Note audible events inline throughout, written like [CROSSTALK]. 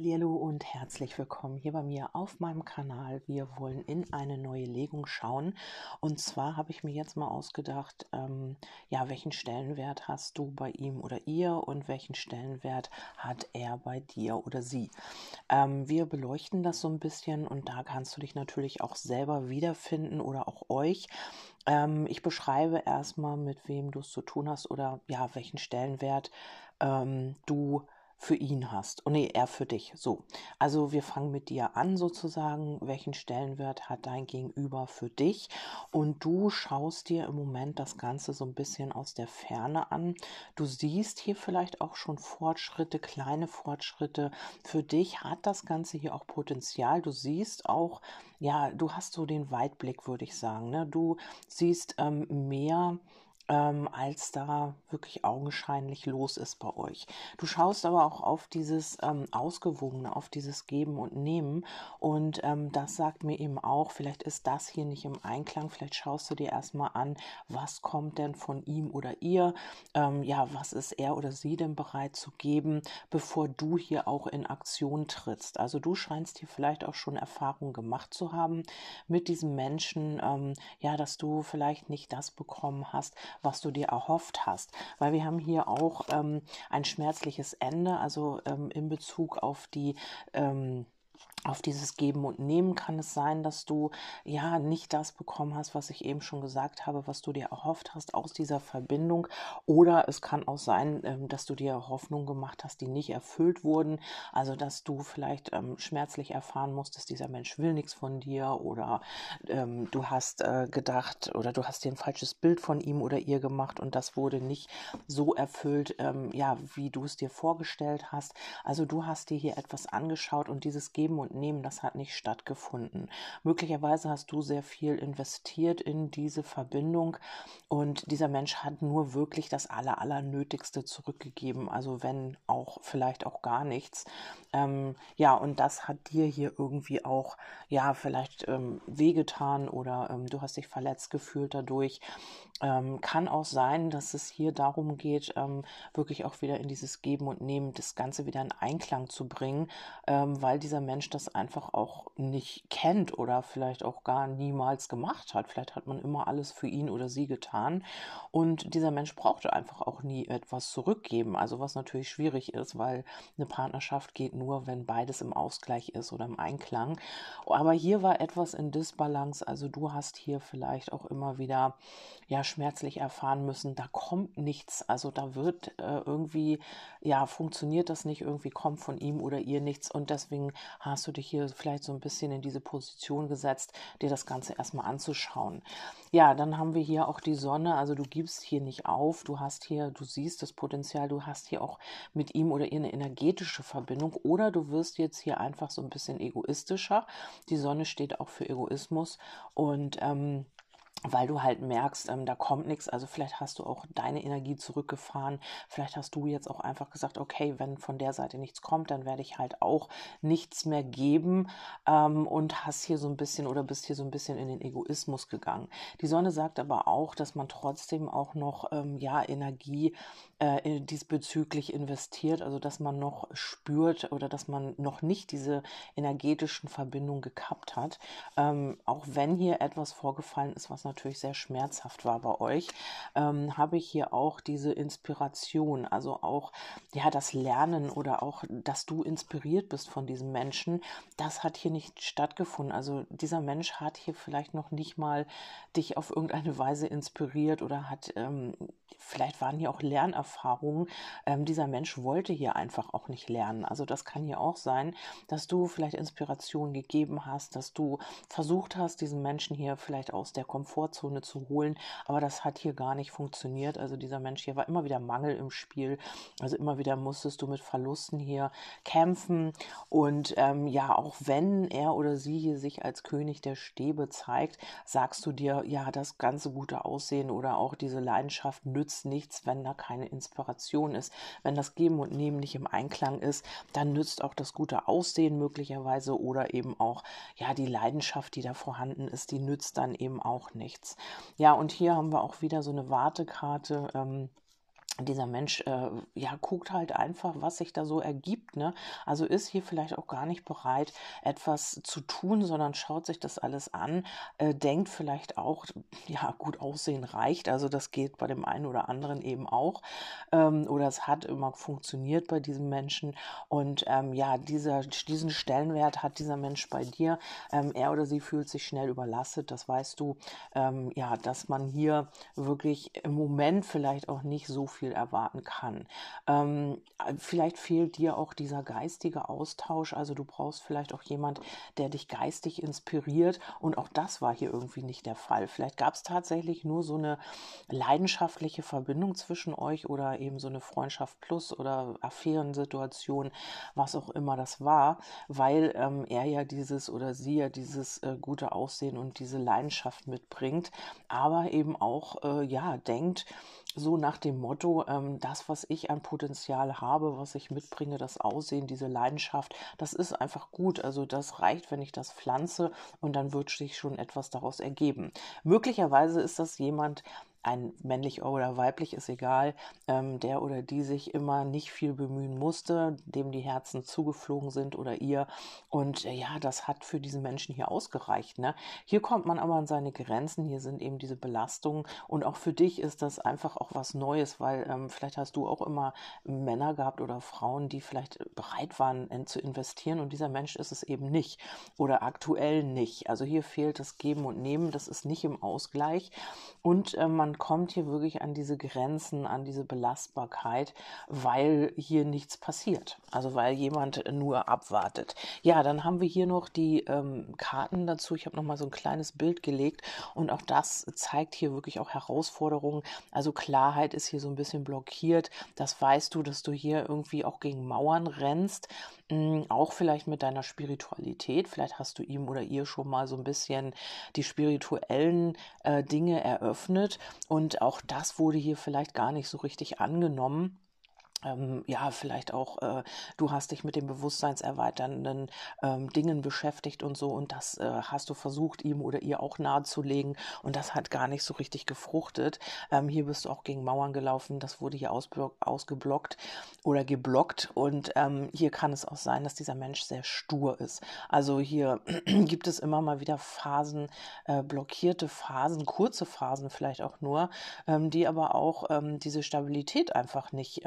Hallo und herzlich willkommen hier bei mir auf meinem Kanal. Wir wollen in eine neue Legung schauen. Und zwar habe ich mir jetzt mal ausgedacht, ähm, ja, welchen Stellenwert hast du bei ihm oder ihr und welchen Stellenwert hat er bei dir oder sie. Ähm, wir beleuchten das so ein bisschen und da kannst du dich natürlich auch selber wiederfinden oder auch euch. Ähm, ich beschreibe erstmal, mit wem du es zu tun hast oder ja, welchen Stellenwert ähm, du für ihn hast. Und nee, er für dich. So. Also wir fangen mit dir an sozusagen. Welchen Stellenwert hat dein Gegenüber für dich? Und du schaust dir im Moment das Ganze so ein bisschen aus der Ferne an. Du siehst hier vielleicht auch schon Fortschritte, kleine Fortschritte. Für dich hat das Ganze hier auch Potenzial. Du siehst auch, ja, du hast so den Weitblick, würde ich sagen. Ne? Du siehst ähm, mehr ähm, als da wirklich augenscheinlich los ist bei euch. Du schaust aber auch auf dieses ähm, Ausgewogene, auf dieses Geben und Nehmen und ähm, das sagt mir eben auch, vielleicht ist das hier nicht im Einklang, vielleicht schaust du dir erstmal an, was kommt denn von ihm oder ihr, ähm, ja, was ist er oder sie denn bereit zu geben, bevor du hier auch in Aktion trittst. Also du scheinst hier vielleicht auch schon Erfahrungen gemacht zu haben mit diesem Menschen, ähm, ja, dass du vielleicht nicht das bekommen hast, was du dir erhofft hast. Weil wir haben hier auch ähm, ein schmerzliches Ende, also ähm, in Bezug auf die ähm, auf dieses Geben und Nehmen kann es sein, dass du ja nicht das bekommen hast, was ich eben schon gesagt habe, was du dir erhofft hast aus dieser Verbindung. Oder es kann auch sein, ähm, dass du dir Hoffnungen gemacht hast, die nicht erfüllt wurden. Also dass du vielleicht ähm, schmerzlich erfahren musstest, dieser Mensch will nichts von dir oder ähm, du hast äh, gedacht oder du hast dir ein falsches Bild von ihm oder ihr gemacht und das wurde nicht so erfüllt, ähm, ja, wie du es dir vorgestellt hast. Also du hast dir hier etwas angeschaut und dieses Geben und und Nehmen, das hat nicht stattgefunden. Möglicherweise hast du sehr viel investiert in diese Verbindung und dieser Mensch hat nur wirklich das Aller, Allernötigste zurückgegeben, also wenn auch vielleicht auch gar nichts. Ähm, ja, und das hat dir hier irgendwie auch, ja, vielleicht ähm, wehgetan oder ähm, du hast dich verletzt gefühlt dadurch. Ähm, kann auch sein, dass es hier darum geht, ähm, wirklich auch wieder in dieses Geben und Nehmen, das Ganze wieder in Einklang zu bringen, ähm, weil dieser Mensch das einfach auch nicht kennt oder vielleicht auch gar niemals gemacht hat. Vielleicht hat man immer alles für ihn oder sie getan und dieser Mensch brauchte einfach auch nie etwas zurückgeben. Also was natürlich schwierig ist, weil eine Partnerschaft geht nur, wenn beides im Ausgleich ist oder im Einklang. Aber hier war etwas in Disbalance. Also du hast hier vielleicht auch immer wieder ja schmerzlich erfahren müssen, da kommt nichts. Also da wird äh, irgendwie, ja, funktioniert das nicht, irgendwie kommt von ihm oder ihr nichts. Und deswegen hast du dich hier vielleicht so ein bisschen in diese Position gesetzt, dir das Ganze erstmal anzuschauen. Ja, dann haben wir hier auch die Sonne. Also du gibst hier nicht auf. Du hast hier, du siehst das Potenzial, du hast hier auch mit ihm oder ihr eine energetische Verbindung. Oder du wirst jetzt hier einfach so ein bisschen egoistischer. Die Sonne steht auch für Egoismus. Und ähm, weil du halt merkst, ähm, da kommt nichts. Also vielleicht hast du auch deine Energie zurückgefahren. Vielleicht hast du jetzt auch einfach gesagt, okay, wenn von der Seite nichts kommt, dann werde ich halt auch nichts mehr geben ähm, und hast hier so ein bisschen oder bist hier so ein bisschen in den Egoismus gegangen. Die Sonne sagt aber auch, dass man trotzdem auch noch ähm, ja Energie äh, diesbezüglich investiert, also dass man noch spürt oder dass man noch nicht diese energetischen Verbindungen gekappt hat, ähm, auch wenn hier etwas vorgefallen ist, was natürlich sehr schmerzhaft war bei euch, ähm, habe ich hier auch diese Inspiration, also auch ja das Lernen oder auch, dass du inspiriert bist von diesem Menschen, das hat hier nicht stattgefunden. Also dieser Mensch hat hier vielleicht noch nicht mal dich auf irgendeine Weise inspiriert oder hat ähm, vielleicht waren hier auch Lernerfahrungen. Ähm, dieser Mensch wollte hier einfach auch nicht lernen. Also das kann hier auch sein, dass du vielleicht Inspiration gegeben hast, dass du versucht hast, diesen Menschen hier vielleicht aus der Komfort Komfortzone zu holen. Aber das hat hier gar nicht funktioniert. Also dieser Mensch hier war immer wieder Mangel im Spiel. Also immer wieder musstest du mit Verlusten hier kämpfen. Und ähm, ja, auch wenn er oder sie hier sich als König der Stäbe zeigt, sagst du dir, ja, das ganze gute Aussehen oder auch diese Leidenschaft nützt nichts, wenn da keine Inspiration ist. Wenn das Geben und Nehmen nicht im Einklang ist, dann nützt auch das gute Aussehen möglicherweise oder eben auch, ja, die Leidenschaft, die da vorhanden ist, die nützt dann eben auch nicht nichts. Ja, und hier haben wir auch wieder so eine Wartekarte. Ähm, dieser Mensch äh, ja guckt halt einfach, was sich da so ergibt. Ne? Also ist hier vielleicht auch gar nicht bereit, etwas zu tun, sondern schaut sich das alles an, äh, denkt vielleicht auch, ja, gut aussehen reicht. Also das geht bei dem einen oder anderen eben auch. Ähm, oder es hat immer funktioniert bei diesem Menschen. Und ähm, ja, dieser, diesen Stellenwert hat dieser Mensch bei dir. Ähm, er oder sie fühlt sich schnell überlastet. Das weißt du, ähm, ja, dass man hier wirklich im Moment vielleicht auch nicht so viel viel erwarten kann. Ähm, vielleicht fehlt dir auch dieser geistige Austausch. Also du brauchst vielleicht auch jemand, der dich geistig inspiriert. Und auch das war hier irgendwie nicht der Fall. Vielleicht gab es tatsächlich nur so eine leidenschaftliche Verbindung zwischen euch oder eben so eine Freundschaft plus oder Affärensituation, was auch immer das war, weil ähm, er ja dieses oder sie ja dieses äh, gute Aussehen und diese Leidenschaft mitbringt, aber eben auch äh, ja denkt, so nach dem Motto, ähm, das, was ich an Potenzial habe, was ich mitbringe, das Aussehen, diese Leidenschaft, das ist einfach gut. Also das reicht, wenn ich das pflanze und dann wird sich schon etwas daraus ergeben. Möglicherweise ist das jemand, ein männlich oder weiblich ist egal, ähm, der oder die sich immer nicht viel bemühen musste, dem die Herzen zugeflogen sind oder ihr. Und äh, ja, das hat für diesen Menschen hier ausgereicht. Ne? Hier kommt man aber an seine Grenzen, hier sind eben diese Belastungen und auch für dich ist das einfach auch was Neues, weil ähm, vielleicht hast du auch immer Männer gehabt oder Frauen, die vielleicht bereit waren in, zu investieren und dieser Mensch ist es eben nicht oder aktuell nicht. Also hier fehlt das Geben und Nehmen, das ist nicht im Ausgleich und äh, man man kommt hier wirklich an diese Grenzen, an diese Belastbarkeit, weil hier nichts passiert. Also weil jemand nur abwartet. Ja, dann haben wir hier noch die ähm, Karten dazu. Ich habe noch mal so ein kleines Bild gelegt und auch das zeigt hier wirklich auch Herausforderungen. Also Klarheit ist hier so ein bisschen blockiert. Das weißt du, dass du hier irgendwie auch gegen Mauern rennst. Mm, auch vielleicht mit deiner Spiritualität. Vielleicht hast du ihm oder ihr schon mal so ein bisschen die spirituellen äh, Dinge eröffnet und auch das wurde hier vielleicht gar nicht so richtig angenommen ähm, ja, vielleicht auch, äh, du hast dich mit den bewusstseinserweiternden ähm, Dingen beschäftigt und so und das äh, hast du versucht, ihm oder ihr auch nahezulegen und das hat gar nicht so richtig gefruchtet. Ähm, hier bist du auch gegen Mauern gelaufen, das wurde hier ausgeblockt oder geblockt und ähm, hier kann es auch sein, dass dieser Mensch sehr stur ist. Also hier [CLEARS THROAT] gibt es immer mal wieder Phasen, äh, blockierte Phasen, kurze Phasen vielleicht auch nur, ähm, die aber auch ähm, diese Stabilität einfach nicht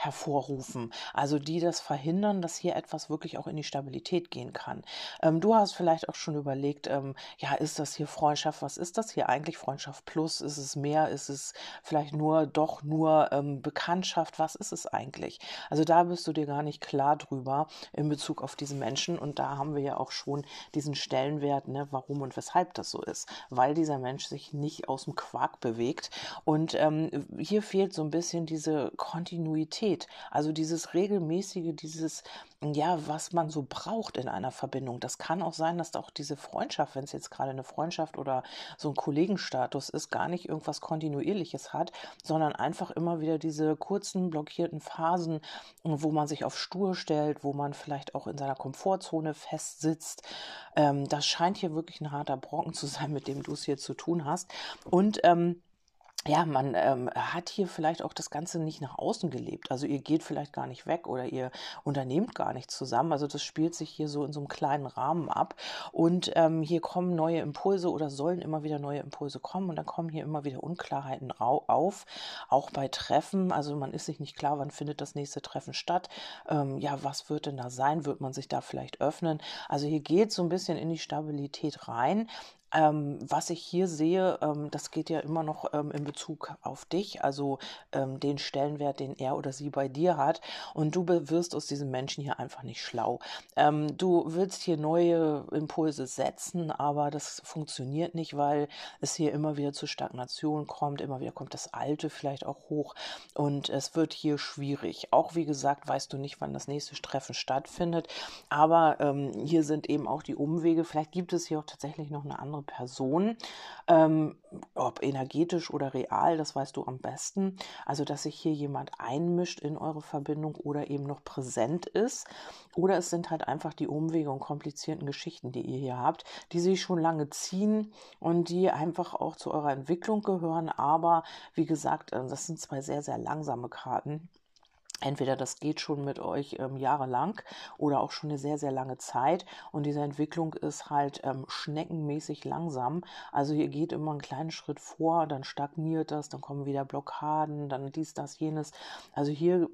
hervorrufen. Also die das verhindern, dass hier etwas wirklich auch in die Stabilität gehen kann. Ähm, du hast vielleicht auch schon überlegt, ähm, ja, ist das hier Freundschaft? Was ist das hier eigentlich? Freundschaft plus? Ist es mehr? Ist es vielleicht nur, doch nur ähm, Bekanntschaft? Was ist es eigentlich? Also da bist du dir gar nicht klar drüber in Bezug auf diesen Menschen. Und da haben wir ja auch schon diesen Stellenwert, ne, warum und weshalb das so ist. Weil dieser Mensch sich nicht aus dem Quark bewegt. Und ähm, hier fehlt so ein bisschen diese Kontinuität Kontinuität, also dieses regelmäßige, dieses, ja, was man so braucht in einer Verbindung. Das kann auch sein, dass auch diese Freundschaft, wenn es jetzt gerade eine Freundschaft oder so ein Kollegenstatus ist, gar nicht irgendwas Kontinuierliches hat, sondern einfach immer wieder diese kurzen blockierten Phasen, wo man sich auf Stur stellt, wo man vielleicht auch in seiner Komfortzone festsitzt. Ähm, das scheint hier wirklich ein harter Brocken zu sein, mit dem du es hier zu tun hast. Und ähm, ja, man ähm, hat hier vielleicht auch das Ganze nicht nach außen gelebt. Also ihr geht vielleicht gar nicht weg oder ihr unternehmt gar nicht zusammen. Also das spielt sich hier so in so einem kleinen Rahmen ab. Und ähm, hier kommen neue Impulse oder sollen immer wieder neue Impulse kommen. Und dann kommen hier immer wieder Unklarheiten auf, auch bei Treffen. Also man ist sich nicht klar, wann findet das nächste Treffen statt. Ähm, ja, was wird denn da sein? Wird man sich da vielleicht öffnen? Also hier geht so ein bisschen in die Stabilität rein. Ähm, was ich hier sehe, ähm, das geht ja immer noch ähm, in Bezug auf dich, also ähm, den Stellenwert, den er oder sie bei dir hat. Und du wirst aus diesem Menschen hier einfach nicht schlau. Ähm, du willst hier neue Impulse setzen, aber das funktioniert nicht, weil es hier immer wieder zu Stagnation kommt. Immer wieder kommt das Alte vielleicht auch hoch und es wird hier schwierig. Auch wie gesagt, weißt du nicht, wann das nächste Treffen stattfindet. Aber ähm, hier sind eben auch die Umwege. Vielleicht gibt es hier auch tatsächlich noch eine andere andere Person, ähm, ob energetisch oder real, das weißt du am besten. Also, dass sich hier jemand einmischt in eure Verbindung oder eben noch präsent ist. Oder es sind halt einfach die Umwege und komplizierten Geschichten, die ihr hier habt, die sich schon lange ziehen und die einfach auch zu eurer Entwicklung gehören. Aber wie gesagt, äh, das sind zwei sehr, sehr langsame Karten. Entweder das geht schon mit euch ähm, jahrelang oder auch schon eine sehr, sehr lange Zeit. Und diese Entwicklung ist halt ähm, schneckenmäßig langsam. Also ihr geht immer einen kleinen Schritt vor, dann stagniert das, dann kommen wieder Blockaden, dann dies, das, jenes. Also hier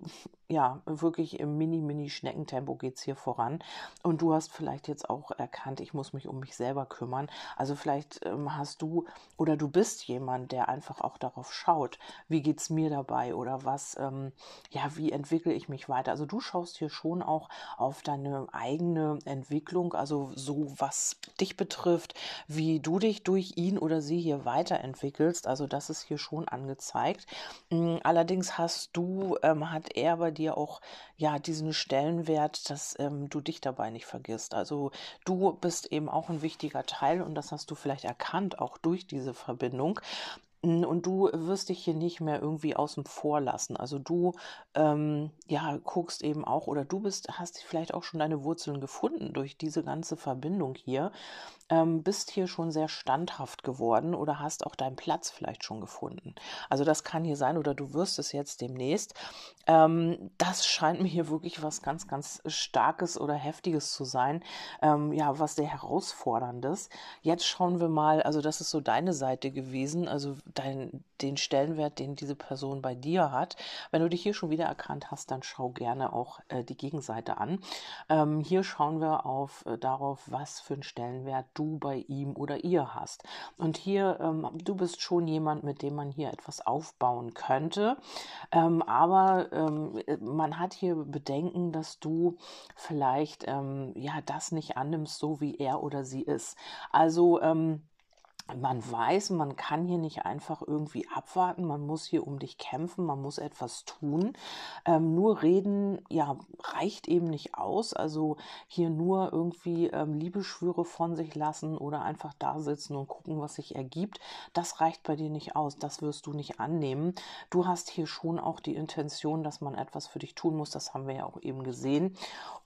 ja, wirklich im Mini-Mini-Schneckentempo geht es hier voran. Und du hast vielleicht jetzt auch erkannt, ich muss mich um mich selber kümmern. Also vielleicht ähm, hast du oder du bist jemand, der einfach auch darauf schaut, wie geht es mir dabei oder was, ähm, ja, wie entwickle ich mich weiter. Also du schaust hier schon auch auf deine eigene Entwicklung, also so was dich betrifft, wie du dich durch ihn oder sie hier weiterentwickelst. Also das ist hier schon angezeigt. Hm, allerdings hast du, ähm, hat er bei dir auch ja diesen Stellenwert, dass ähm, du dich dabei nicht vergisst. Also du bist eben auch ein wichtiger Teil und das hast du vielleicht erkannt, auch durch diese Verbindung. Und du wirst dich hier nicht mehr irgendwie außen vor lassen. Also du, ähm, ja, guckst eben auch oder du bist, hast vielleicht auch schon deine Wurzeln gefunden durch diese ganze Verbindung hier ähm, bist hier schon sehr standhaft geworden oder hast auch deinen Platz vielleicht schon gefunden. Also das kann hier sein oder du wirst es jetzt demnächst. Ähm, das scheint mir hier wirklich was ganz, ganz Starkes oder Heftiges zu sein. Ähm, ja, was sehr Herausforderndes. Jetzt schauen wir mal, also das ist so deine Seite gewesen, also dein, den Stellenwert, den diese Person bei dir hat. Wenn du dich hier schon wieder erkannt hast, dann schau gerne auch äh, die Gegenseite an. Ähm, hier schauen wir auf äh, darauf, was für einen Stellenwert du bei ihm oder ihr hast. Und hier, ähm, du bist schon jemand, mit dem man hier etwas aufbauen könnte. Ähm, aber ähm, man hat hier Bedenken, dass du vielleicht ähm, ja das nicht annimmst, so wie er oder sie ist. Also ähm, man weiß, man kann hier nicht einfach irgendwie abwarten, man muss hier um dich kämpfen, man muss etwas tun. Ähm, nur reden, ja, reicht eben nicht aus. Also hier nur irgendwie ähm, Liebeschwüre von sich lassen oder einfach da sitzen und gucken, was sich ergibt, das reicht bei dir nicht aus. Das wirst du nicht annehmen. Du hast hier schon auch die Intention, dass man etwas für dich tun muss. Das haben wir ja auch eben gesehen.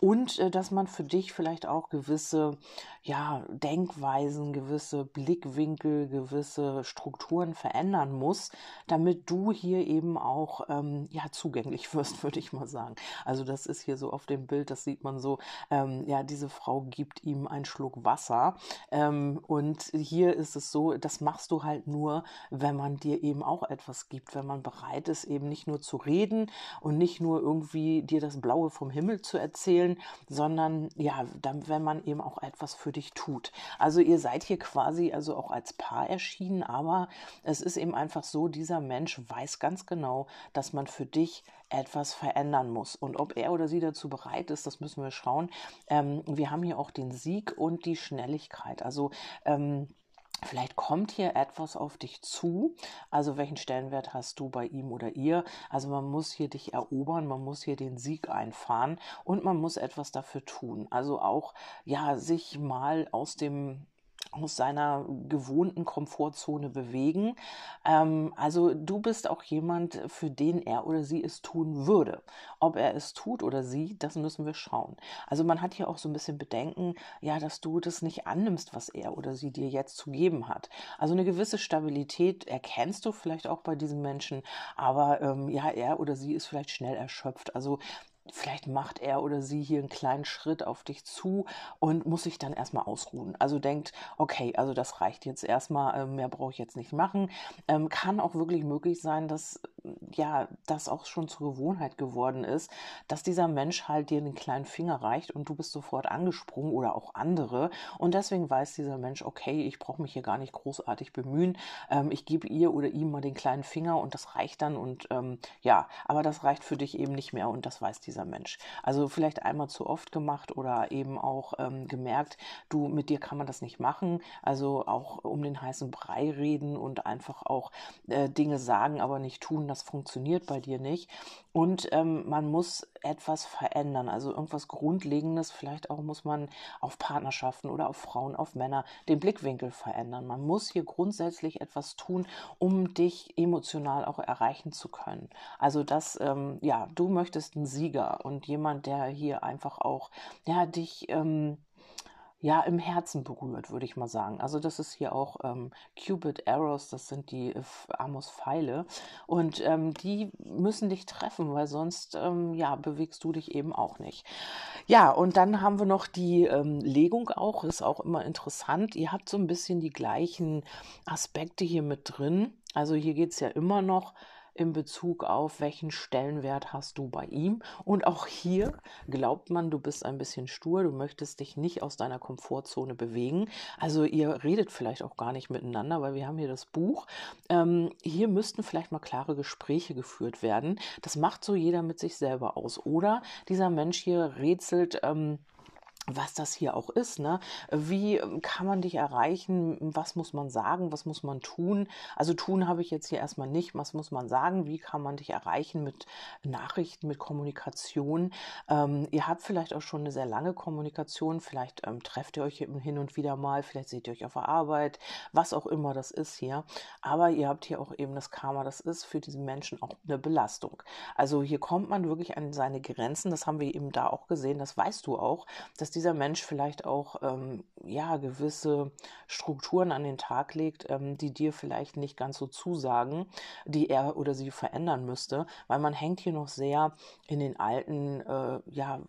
Und äh, dass man für dich vielleicht auch gewisse, ja, Denkweisen, gewisse Blickwinkel, Blickwinkel, gewisse Strukturen verändern muss, damit du hier eben auch ähm, ja, zugänglich [LAUGHS] wirst, würde ich mal sagen. Also das ist hier so auf dem Bild, das sieht man so, ähm, ja, diese Frau gibt ihm einen Schluck Wasser. Ähm, und hier ist es so, das machst du halt nur, wenn man dir eben auch etwas gibt, wenn man bereit ist, eben nicht nur zu reden und nicht nur irgendwie dir das Blaue vom Himmel zu erzählen, sondern ja, dann, wenn man eben auch etwas für dich tut. Also ihr seid hier quasi also auch als als Paar erschienen, aber es ist eben einfach so, dieser Mensch weiß ganz genau, dass man für dich etwas verändern muss. Und ob er oder sie dazu bereit ist, das müssen wir schauen. Ähm, wir haben hier auch den Sieg und die Schnelligkeit. Also ähm, Vielleicht kommt hier etwas auf dich zu. Also welchen Stellenwert hast du bei ihm oder ihr? Also man muss hier dich erobern, man muss hier den Sieg einfahren und man muss etwas dafür tun. Also auch ja sich mal aus dem aus seiner gewohnten Komfortzone bewegen. Ähm, also du bist auch jemand, für den er oder sie es tun würde. Ob er es tut oder sie, das müssen wir schauen. Also man hat hier auch so ein bisschen Bedenken, ja, dass du das nicht annimmst, was er oder sie dir jetzt zu geben hat. Also eine gewisse Stabilität erkennst du vielleicht auch bei diesem Menschen, aber ähm, ja, er oder sie ist vielleicht schnell erschöpft. Also vielleicht macht er oder sie hier einen kleinen Schritt auf dich zu und muss sich dann erstmal ausruhen. Also denkt, okay, also das reicht jetzt erstmal, ähm, mehr brauche ich jetzt nicht machen. Ähm, kann auch wirklich möglich sein, dass ja, das auch schon zur Gewohnheit geworden ist, dass dieser Mensch halt dir einen kleinen Finger reicht und du bist sofort angesprungen oder auch andere. Und deswegen weiß dieser Mensch, okay, ich brauche mich hier gar nicht großartig bemühen. Ähm, ich gebe ihr oder ihm mal den kleinen Finger und das reicht dann. Und ähm, ja, aber das reicht für dich eben nicht mehr und das weiß dieser Mensch. Also vielleicht einmal zu oft gemacht oder eben auch ähm, gemerkt, du, mit dir kann man das nicht machen. Also auch um den heißen Brei reden und einfach auch äh, Dinge sagen, aber nicht tun das funktioniert bei dir nicht. Und ähm, man muss etwas verändern, also irgendwas Grundlegendes. Vielleicht auch muss man auf Partnerschaften oder auf Frauen, auf Männer den Blickwinkel verändern. Man muss hier grundsätzlich etwas tun, um dich emotional auch erreichen zu können. Also dass, ähm, ja, du möchtest ein Sieger und jemand, der hier einfach auch, ja, dich ähm, ja, im Herzen berührt, würde ich mal sagen. Also das ist hier auch ähm, Cupid Arrows, das sind die äh, Amos Pfeile und ähm, die müssen dich treffen, weil sonst ähm, ja bewegst du dich eben auch nicht. Ja, und dann haben wir noch die ähm, Legung auch, ist auch immer interessant. Ihr habt so ein bisschen die gleichen Aspekte hier mit drin. Also hier geht es ja immer noch in Bezug auf, welchen Stellenwert hast du bei ihm. Und auch hier glaubt man, du bist ein bisschen stur, du möchtest dich nicht aus deiner Komfortzone bewegen. Also ihr redet vielleicht auch gar nicht miteinander, weil wir haben hier das Buch. Ähm, hier müssten vielleicht mal klare Gespräche geführt werden. Das macht so jeder mit sich selber aus. Oder dieser Mensch hier rätselt. Ähm, was das hier auch ist. Ne? Wie ähm, kann man dich erreichen? Was muss man sagen? Was muss man tun? Also tun habe ich jetzt hier erstmal nicht. Was muss man sagen? Wie kann man dich erreichen mit Nachrichten, mit Kommunikation? Ähm, ihr habt vielleicht auch schon eine sehr lange Kommunikation. Vielleicht ähm, trefft ihr euch hin und wieder mal. Vielleicht seht ihr euch auf der Arbeit. Was auch immer das ist hier. Aber ihr habt hier auch eben das Karma. Das ist für diesen Menschen auch eine Belastung. Also hier kommt man wirklich an seine Grenzen. Das haben wir eben da auch gesehen. Das weißt du auch, dass die dieser Mensch vielleicht auch ähm, ja gewisse Strukturen an den Tag legt, ähm, die dir vielleicht nicht ganz so zusagen, die er oder sie verändern müsste, weil man hängt hier noch sehr in den alten äh, ja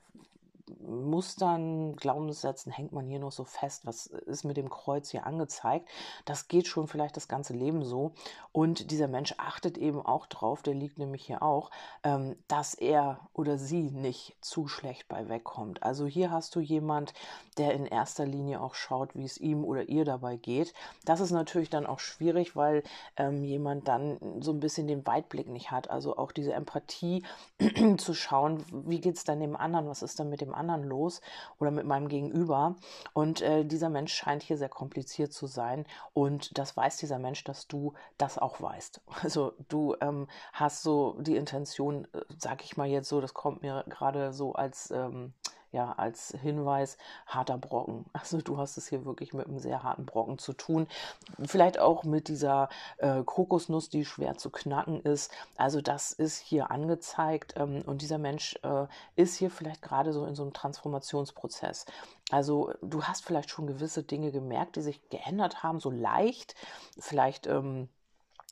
Mustern, Glaubenssätzen hängt man hier noch so fest. Was ist mit dem Kreuz hier angezeigt? Das geht schon vielleicht das ganze Leben so. Und dieser Mensch achtet eben auch drauf, der liegt nämlich hier auch, ähm, dass er oder sie nicht zu schlecht bei wegkommt. Also hier hast du jemand, der in erster Linie auch schaut, wie es ihm oder ihr dabei geht. Das ist natürlich dann auch schwierig, weil ähm, jemand dann so ein bisschen den Weitblick nicht hat. Also auch diese Empathie [CLEARS THROAT] zu schauen, wie geht es dann dem anderen, was ist dann mit dem anderen anderen los oder mit meinem Gegenüber. Und äh, dieser Mensch scheint hier sehr kompliziert zu sein. Und das weiß dieser Mensch, dass du das auch weißt. [LAUGHS] Also du ähm, hast so die Intention, äh, sag ich mal jetzt so, das kommt mir gerade so als ähm, ja, als Hinweis, harter Brocken. [LAUGHS] Also du hast es hier wirklich mit einem sehr harten Brocken zu tun. Vielleicht auch mit dieser äh, Kokosnuss, die schwer zu knacken ist. Also das ist hier angezeigt ähm, und dieser Mensch äh, ist hier vielleicht gerade so in so einem Transformationsprozess. Also du hast vielleicht schon gewisse Dinge gemerkt, die sich geändert haben, so leicht. Vielleicht ähm,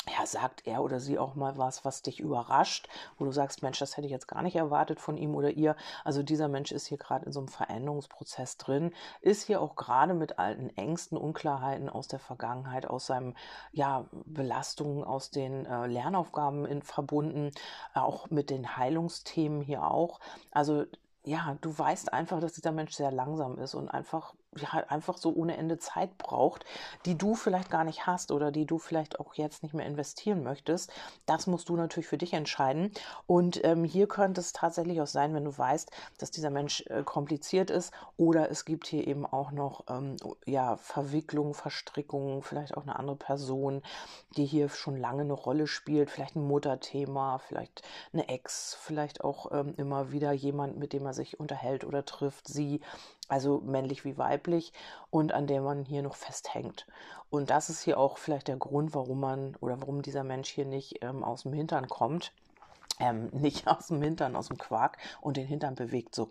ja, sagt er oder sie auch mal was, was dich überrascht, wo du sagst, Mensch, das hätte ich jetzt gar nicht erwartet von ihm oder ihr. Also dieser Mensch ist hier gerade in so einem Veränderungsprozess drin, ist hier auch gerade mit alten Ängsten, Unklarheiten aus der Vergangenheit, aus seinem, ja, Belastungen, aus den äh, Lernaufgaben in, verbunden, auch mit den Heilungsthemen hier auch. Also ja, du weißt einfach, dass dieser Mensch sehr langsam ist und einfach ja, einfach so ohne Ende Zeit braucht, die du vielleicht gar nicht hast oder die du vielleicht auch jetzt nicht mehr investieren möchtest. Das musst du natürlich für dich entscheiden. Und ähm, hier könnte es tatsächlich auch sein, wenn du weißt, dass dieser Mensch äh, kompliziert ist oder es gibt hier eben auch noch ähm, ja, Verwicklungen, Verstrickungen, vielleicht auch eine andere Person, die hier schon lange eine Rolle spielt, vielleicht ein Mutterthema, vielleicht eine Ex, vielleicht auch ähm, immer wieder jemand, mit dem er sich unterhält oder trifft, sie also männlich wie weiblich, und an der man hier noch festhängt. Und das ist hier auch vielleicht der Grund, warum man oder warum dieser Mensch hier nicht ähm, aus dem Hintern kommt ähm, [LAUGHS] nicht aus dem Hintern, aus dem Quark und den Hintern bewegt so.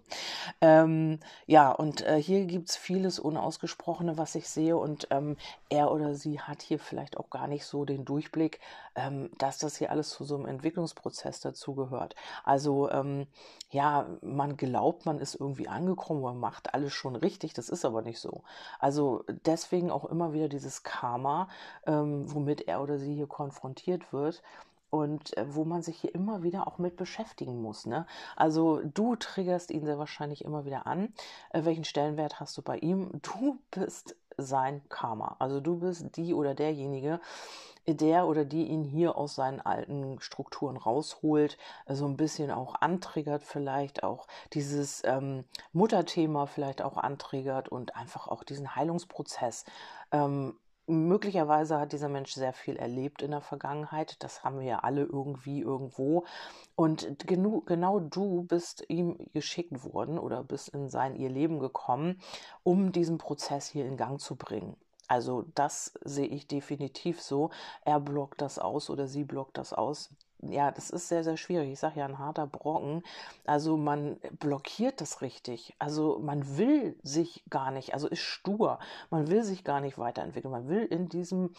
Ähm, ja, und äh, hier gibt es vieles Unausgesprochene, was ich sehe und ähm, er oder sie hat hier vielleicht auch gar nicht so den Durchblick, ähm, dass das hier alles zu so einem Entwicklungsprozess dazugehört. Also ähm, ja, man glaubt, man ist irgendwie angekommen, man macht alles schon richtig, das ist aber nicht so. Also deswegen auch immer wieder dieses Karma, ähm, womit er oder sie hier konfrontiert wird und äh, wo man sich hier immer wieder auch mit beschäftigen muss. Ne? Also du triggerst ihn sehr wahrscheinlich immer wieder an. Äh, welchen Stellenwert hast du bei ihm? Du bist sein Karma. Also du bist die oder derjenige, der oder die ihn hier aus seinen alten Strukturen rausholt, so also ein bisschen auch antriggert, vielleicht auch dieses ähm, Mutterthema vielleicht auch antriggert und einfach auch diesen Heilungsprozess ähm, möglicherweise hat dieser Mensch sehr viel erlebt in der Vergangenheit. Das haben wir ja alle irgendwie irgendwo. Und genu genau du bist ihm geschickt worden oder bist in sein ihr Leben gekommen, um diesen Prozess hier in Gang zu bringen. Also das sehe ich definitiv so. Er blockt das aus oder sie blockt das aus ja, das ist sehr, sehr schwierig. Ich sage ja, ein harter Brocken. Also man blockiert das richtig. Also man will sich gar nicht, also ist stur. Man will sich gar nicht weiterentwickeln. Man will in diesem,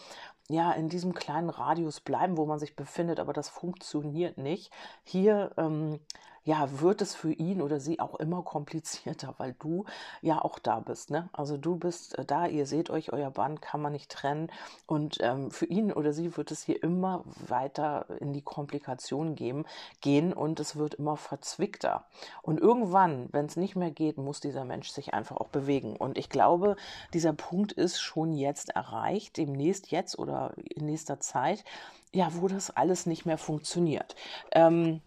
ja, in diesem kleinen Radius bleiben, wo man sich befindet, aber das funktioniert nicht. Hier ähm, ja, wird es für ihn oder sie auch immer komplizierter, weil du ja auch da bist. Ne? Also du bist äh, da, ihr seht euch, euer Band kann man nicht trennen. Und ähm, für ihn oder sie wird es hier immer weiter in die Komplikation geben, gehen und es wird immer verzwickter. Und irgendwann, wenn es nicht mehr geht, muss dieser Mensch sich einfach auch bewegen. Und ich glaube, dieser Punkt ist schon jetzt erreicht, demnächst jetzt oder in nächster Zeit, ja, wo das alles nicht mehr funktioniert. Ähm,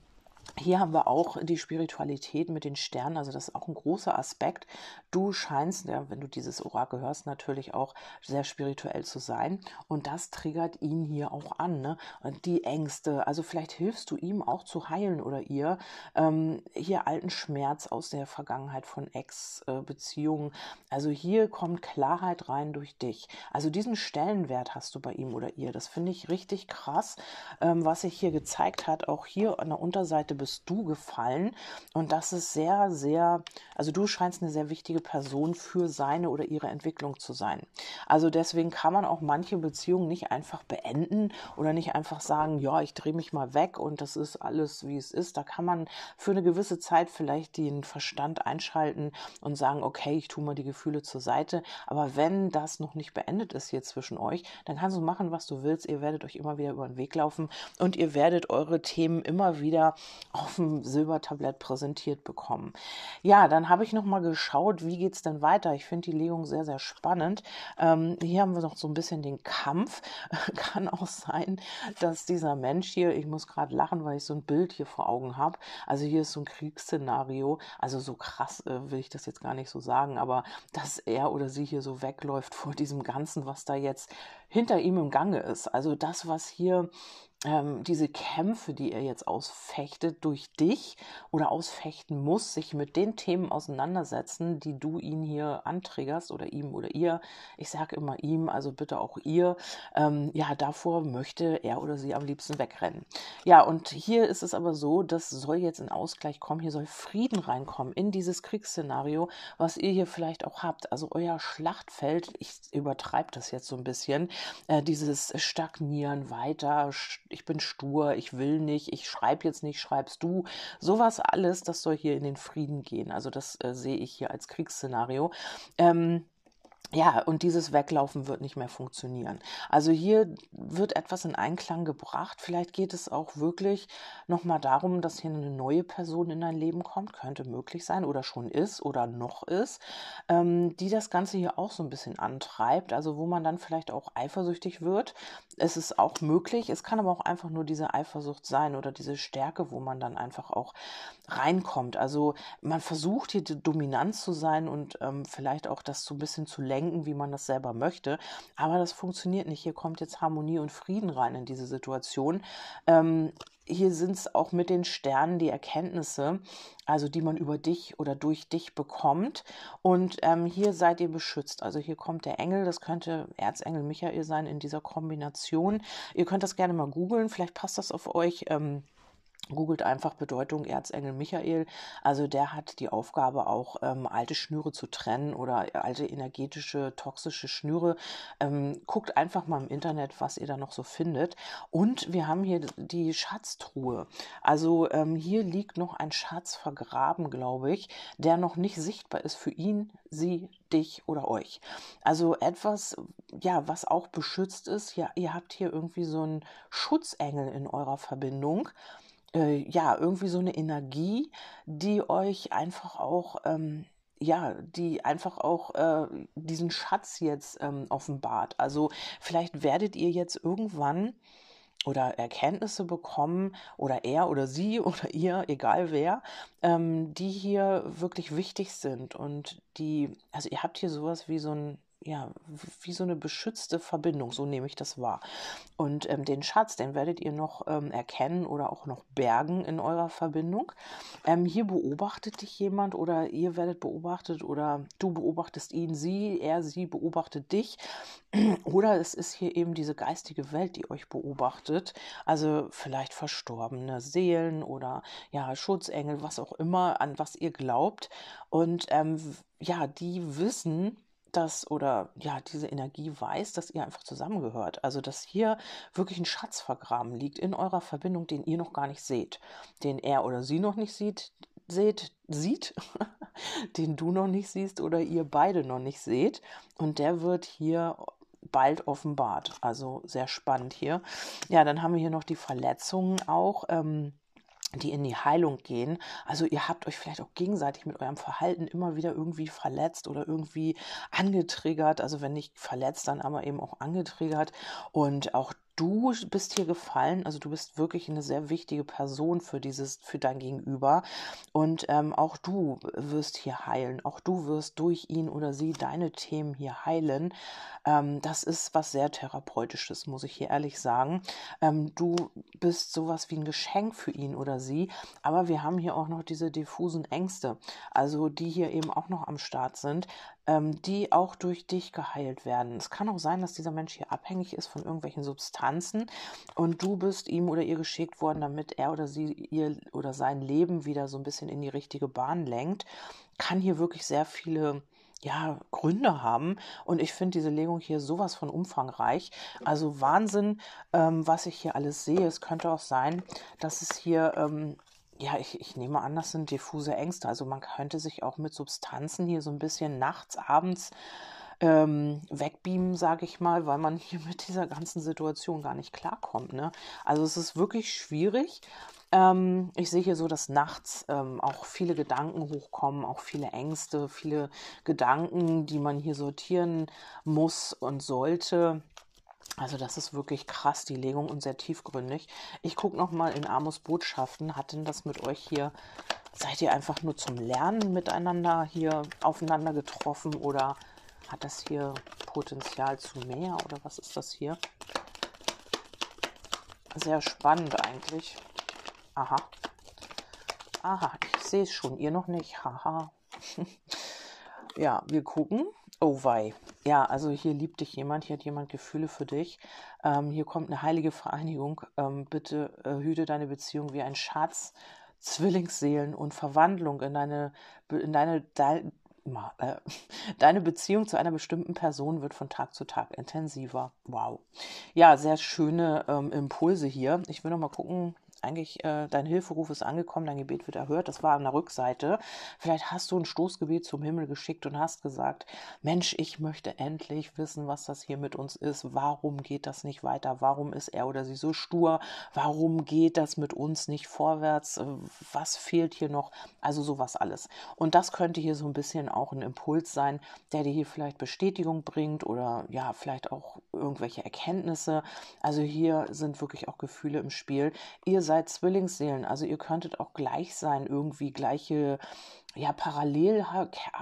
hier haben wir auch die Spiritualität mit den Sternen, also das ist auch ein großer Aspekt. Du scheinst, ja, wenn du dieses Orakel hörst, natürlich auch sehr spirituell zu sein und das triggert ihn hier auch an. Ne? Die Ängste, also vielleicht hilfst du ihm auch zu heilen oder ihr ähm, hier alten Schmerz aus der Vergangenheit von Ex-Beziehungen. Also hier kommt Klarheit rein durch dich. Also diesen Stellenwert hast du bei ihm oder ihr. Das finde ich richtig krass, ähm, was sich hier gezeigt hat. Auch hier an der Unterseite bist du gefallen. Und das ist sehr, sehr, also du scheinst eine sehr wichtige Person für seine oder ihre Entwicklung zu sein. Also deswegen kann man auch manche Beziehungen nicht einfach beenden oder nicht einfach sagen, ja, ich drehe mich mal weg und das ist alles, wie es ist. Da kann man für eine gewisse Zeit vielleicht den Verstand einschalten und sagen, okay, ich tue mal die Gefühle zur Seite. Aber wenn das noch nicht beendet ist hier zwischen euch, dann kannst du machen, was du willst. Ihr werdet euch immer wieder über den Weg laufen und ihr werdet eure Themen immer wieder auf dem Silbertablett präsentiert bekommen. Ja, dann habe ich noch mal geschaut, wie geht es denn weiter. Ich finde die Legung sehr, sehr spannend. Ähm, hier haben wir noch so ein bisschen den Kampf. [LAUGHS] Kann auch sein, dass dieser Mensch hier, ich muss gerade lachen, weil ich so ein Bild hier vor Augen habe. Also hier ist so ein Kriegsszenario. Also so krass äh, will ich das jetzt gar nicht so sagen, aber dass er oder sie hier so wegläuft vor diesem Ganzen, was da jetzt hinter ihm im Gange ist. Also das, was hier ähm, diese Kämpfe, die er jetzt ausfechtet durch dich oder ausfechten muss, sich mit den Themen auseinandersetzen, die du ihn hier anträgerst oder ihm oder ihr. Ich sage immer ihm, also bitte auch ihr. Ähm, ja, davor möchte er oder sie am liebsten wegrennen. Ja, und hier ist es aber so, das soll jetzt in Ausgleich kommen. Hier soll Frieden reinkommen in dieses Kriegsszenario, was ihr hier vielleicht auch habt. Also euer Schlachtfeld, ich übertreibe das jetzt so ein bisschen, äh, dieses Stagnieren weiter, ich bin stur, ich will nicht, ich schreibe jetzt nicht, schreibst du. Sowas alles, das soll hier in den Frieden gehen. Also das äh, sehe ich hier als Kriegsszenario. Ähm, ja, und dieses Weglaufen wird nicht mehr funktionieren. Also hier wird etwas in Einklang gebracht. Vielleicht geht es auch wirklich nochmal darum, dass hier eine neue Person in dein Leben kommt. Könnte möglich sein oder schon ist oder noch ist, ähm, die das Ganze hier auch so ein bisschen antreibt. Also wo man dann vielleicht auch eifersüchtig wird. Es ist auch möglich. Es kann aber auch einfach nur diese Eifersucht sein oder diese Stärke, wo man dann einfach auch reinkommt. Also man versucht hier die Dominanz zu sein und ähm, vielleicht auch das so ein bisschen zu lenken denken, wie man das selber möchte. Aber das funktioniert nicht. Hier kommt jetzt Harmonie und Frieden rein in diese Situation. Ähm, hier sind es auch mit den Sternen die Erkenntnisse, also die man über dich oder durch dich bekommt. Und ähm, hier seid ihr beschützt. Also hier kommt der Engel, das könnte Erzengel Michael sein in dieser Kombination. Ihr könnt das gerne mal googeln, vielleicht passt das auf euch. Ähm, Googelt einfach Bedeutung Erzengel Michael. Also der hat die Aufgabe auch ähm, alte Schnüre zu trennen oder alte energetische, toxische Schnüre. Ähm, guckt einfach mal im Internet, was ihr da noch so findet. Und wir haben hier die Schatztruhe. Also ähm, hier liegt noch ein Schatz vergraben, glaube ich, der noch nicht sichtbar ist für ihn, sie, dich oder euch. Also etwas, ja, was auch beschützt ist. Ja, ihr habt hier irgendwie so einen Schutzengel in eurer Verbindung äh, ja, irgendwie so eine Energie, die euch einfach auch, ähm, ja, die einfach auch äh, diesen Schatz jetzt ähm, offenbart. Also vielleicht werdet ihr jetzt irgendwann oder Erkenntnisse bekommen oder er oder sie [LAUGHS] oder ihr, egal wer, ähm, die hier wirklich wichtig sind und die, also ihr habt hier sowas wie so ein ja, wie so eine beschützte Verbindung, so nehme ich das wahr. Und ähm, den Schatz, den werdet ihr noch ähm, erkennen oder auch noch bergen in eurer Verbindung. Ähm, hier beobachtet dich jemand oder ihr werdet beobachtet oder du beobachtest ihn, sie, er, sie beobachtet dich. [CLEARS THROAT] Oder es ist hier eben diese geistige Welt, die euch beobachtet. Also vielleicht verstorbene Seelen oder ja, Schutzengel, was auch immer, an was ihr glaubt. Und ähm, ja, die wissen, dass oder ja, diese Energie weiß, dass ihr einfach zusammengehört. Also, dass hier wirklich ein Schatz vergraben liegt in eurer Verbindung, den ihr noch gar nicht seht, den er oder sie noch nicht sieht, seht, sieht, [LAUGHS] den du noch nicht siehst oder ihr beide noch nicht seht. Und der wird hier bald offenbart. Also sehr spannend hier. Ja, dann haben wir hier noch die Verletzungen auch. Ähm, die in die Heilung gehen. Also ihr habt euch vielleicht auch gegenseitig mit eurem Verhalten immer wieder irgendwie verletzt oder irgendwie angetriggert. Also wenn nicht verletzt, dann aber eben auch angetriggert. Und auch du bist hier gefallen, also du bist wirklich eine sehr wichtige Person für dieses, für dein Gegenüber. Und ähm, auch du wirst hier heilen. Auch du wirst durch ihn oder sie deine Themen hier heilen. Ähm, das ist was sehr Therapeutisches, muss ich hier ehrlich sagen. Ähm, du bist sowas wie ein Geschenk für ihn oder sie. Aber wir haben hier auch noch diese diffusen Ängste, also die hier eben auch noch am Start sind ähm, die auch durch dich geheilt werden. Es kann auch sein, dass dieser Mensch hier abhängig ist von irgendwelchen Substanzen und du bist ihm oder ihr geschickt worden, damit er oder sie ihr oder sein Leben wieder so ein bisschen in die richtige Bahn lenkt. Kann hier wirklich sehr viele ja, Gründe haben. Und ich finde diese Legung hier sowas von umfangreich. Also Wahnsinn, ähm, was ich hier alles sehe. Es könnte auch sein, dass es hier ähm, ja, ich, ich nehme an, das sind diffuse Ängste. Also man könnte sich auch mit Substanzen hier so ein bisschen nachts, abends ähm, wegbeamen, sage ich mal, weil man hier mit dieser ganzen Situation gar nicht klarkommt. Ne? Also es ist wirklich schwierig. Ähm, ich sehe hier so, dass nachts ähm, auch viele Gedanken hochkommen, auch viele Ängste, viele Gedanken, die man hier sortieren muss und sollte. Also das ist wirklich krass, die Legung und sehr tiefgründig. Ich gucke nochmal in Amos Botschaften. Hat denn das mit euch hier, seid ihr einfach nur zum Lernen miteinander hier aufeinander getroffen oder hat das hier Potenzial zu mehr oder was ist das hier? Sehr spannend eigentlich. Aha. Aha, ich sehe es schon, ihr noch nicht. Haha. [LAUGHS] ja, wir gucken. Oh wei. Ja, also hier liebt dich jemand, hier hat jemand Gefühle für dich. Ähm, hier kommt eine heilige Vereinigung. Ähm, bitte äh, hüte deine Beziehung wie ein Schatz, Zwillingsseelen und Verwandlung in deine, in deine, de, [LAUGHS] deine Beziehung zu einer bestimmten Person wird von Tag zu Tag intensiver. Wow. Ja, sehr schöne ähm, Impulse hier. Ich will noch mal gucken, eigentlich äh, dein Hilferuf ist angekommen, dein Gebet wird erhört. Das war an der Rückseite. Vielleicht hast du ein Stoßgebet zum Himmel geschickt und hast gesagt, Mensch, ich möchte endlich wissen, was das hier mit uns ist. Warum geht das nicht weiter? Warum ist er oder sie so stur? Warum geht das mit uns nicht vorwärts? Äh, was fehlt hier noch? Also sowas alles. Und das könnte hier so ein bisschen auch ein Impuls sein, der dir hier vielleicht Bestätigung bringt oder ja, vielleicht auch irgendwelche Erkenntnisse. Also hier sind wirklich auch Gefühle im Spiel. Ihr seid seid Zwillingsseelen, also ihr könntet auch gleich sein, irgendwie gleiche ja, parallel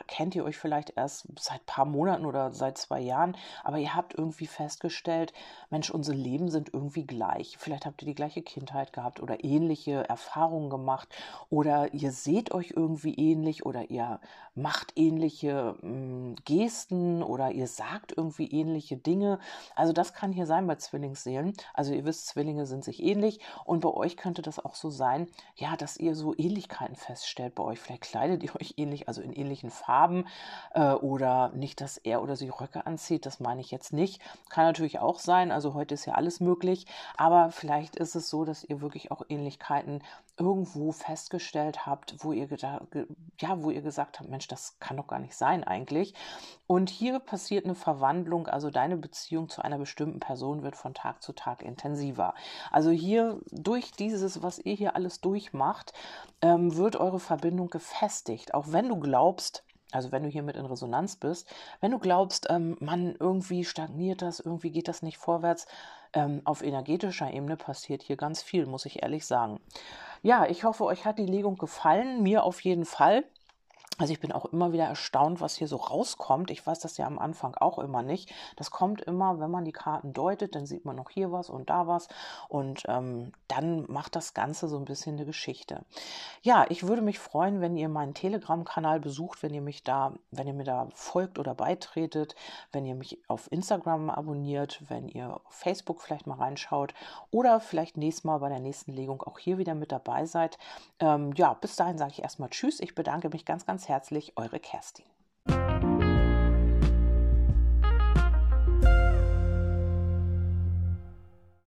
kennt ihr euch vielleicht erst seit paar Monaten oder seit zwei Jahren, aber ihr habt irgendwie festgestellt, Mensch, unsere Leben sind irgendwie gleich. Vielleicht habt ihr die gleiche Kindheit gehabt oder ähnliche Erfahrungen gemacht oder ihr seht euch irgendwie ähnlich oder ihr macht ähnliche mh, hm, Gesten oder ihr sagt irgendwie ähnliche Dinge. Also das kann hier sein bei Zwillingsseelen. Also ihr wisst, Zwillinge sind sich ähnlich und bei euch könnte das auch so sein, ja, dass ihr so Ähnlichkeiten feststellt bei euch. Vielleicht kleidet ihr euch ähnlich, also in ähnlichen Farben äh, oder nicht, dass er oder sie Röcke anzieht, das meine ich jetzt nicht. Kann natürlich auch sein, also heute ist ja alles möglich, aber vielleicht ist es so, dass ihr wirklich auch Ähnlichkeiten irgendwo festgestellt habt, wo ihr, ja, wo ihr gesagt habt, Mensch, das kann doch gar nicht sein eigentlich. Und hier passiert eine Verwandlung, also deine Beziehung zu einer bestimmten Person wird von Tag zu Tag intensiver. Also hier durch dieses, was ihr hier alles durchmacht, ähm, wird eure Verbindung gefestigt. Auch wenn du glaubst, also wenn du hier mit in Resonanz bist, wenn du glaubst, ähm, man irgendwie stagniert das, irgendwie geht das nicht vorwärts, ähm, auf energetischer Ebene passiert hier ganz viel, muss ich ehrlich sagen. Ja, ich hoffe, euch hat die Legung gefallen, mir auf jeden Fall. Also ich bin auch immer wieder erstaunt, was hier so rauskommt. Ich weiß das ja am Anfang auch immer nicht. Das kommt immer, wenn man die Karten deutet, dann sieht man noch hier was und da was. Und ähm, dann macht das Ganze so ein bisschen eine Geschichte. Ja, ich würde mich freuen, wenn ihr meinen Telegram-Kanal besucht, wenn ihr mich da, wenn ihr mir da folgt oder beitretet, wenn ihr mich auf Instagram abonniert, wenn ihr auf Facebook vielleicht mal reinschaut oder vielleicht nächstes Mal bei der nächsten Legung auch hier wieder mit dabei seid. Ähm, ja, bis dahin sage ich erstmal Tschüss. Ich bedanke mich ganz, ganz herzlich, eure Kerstin.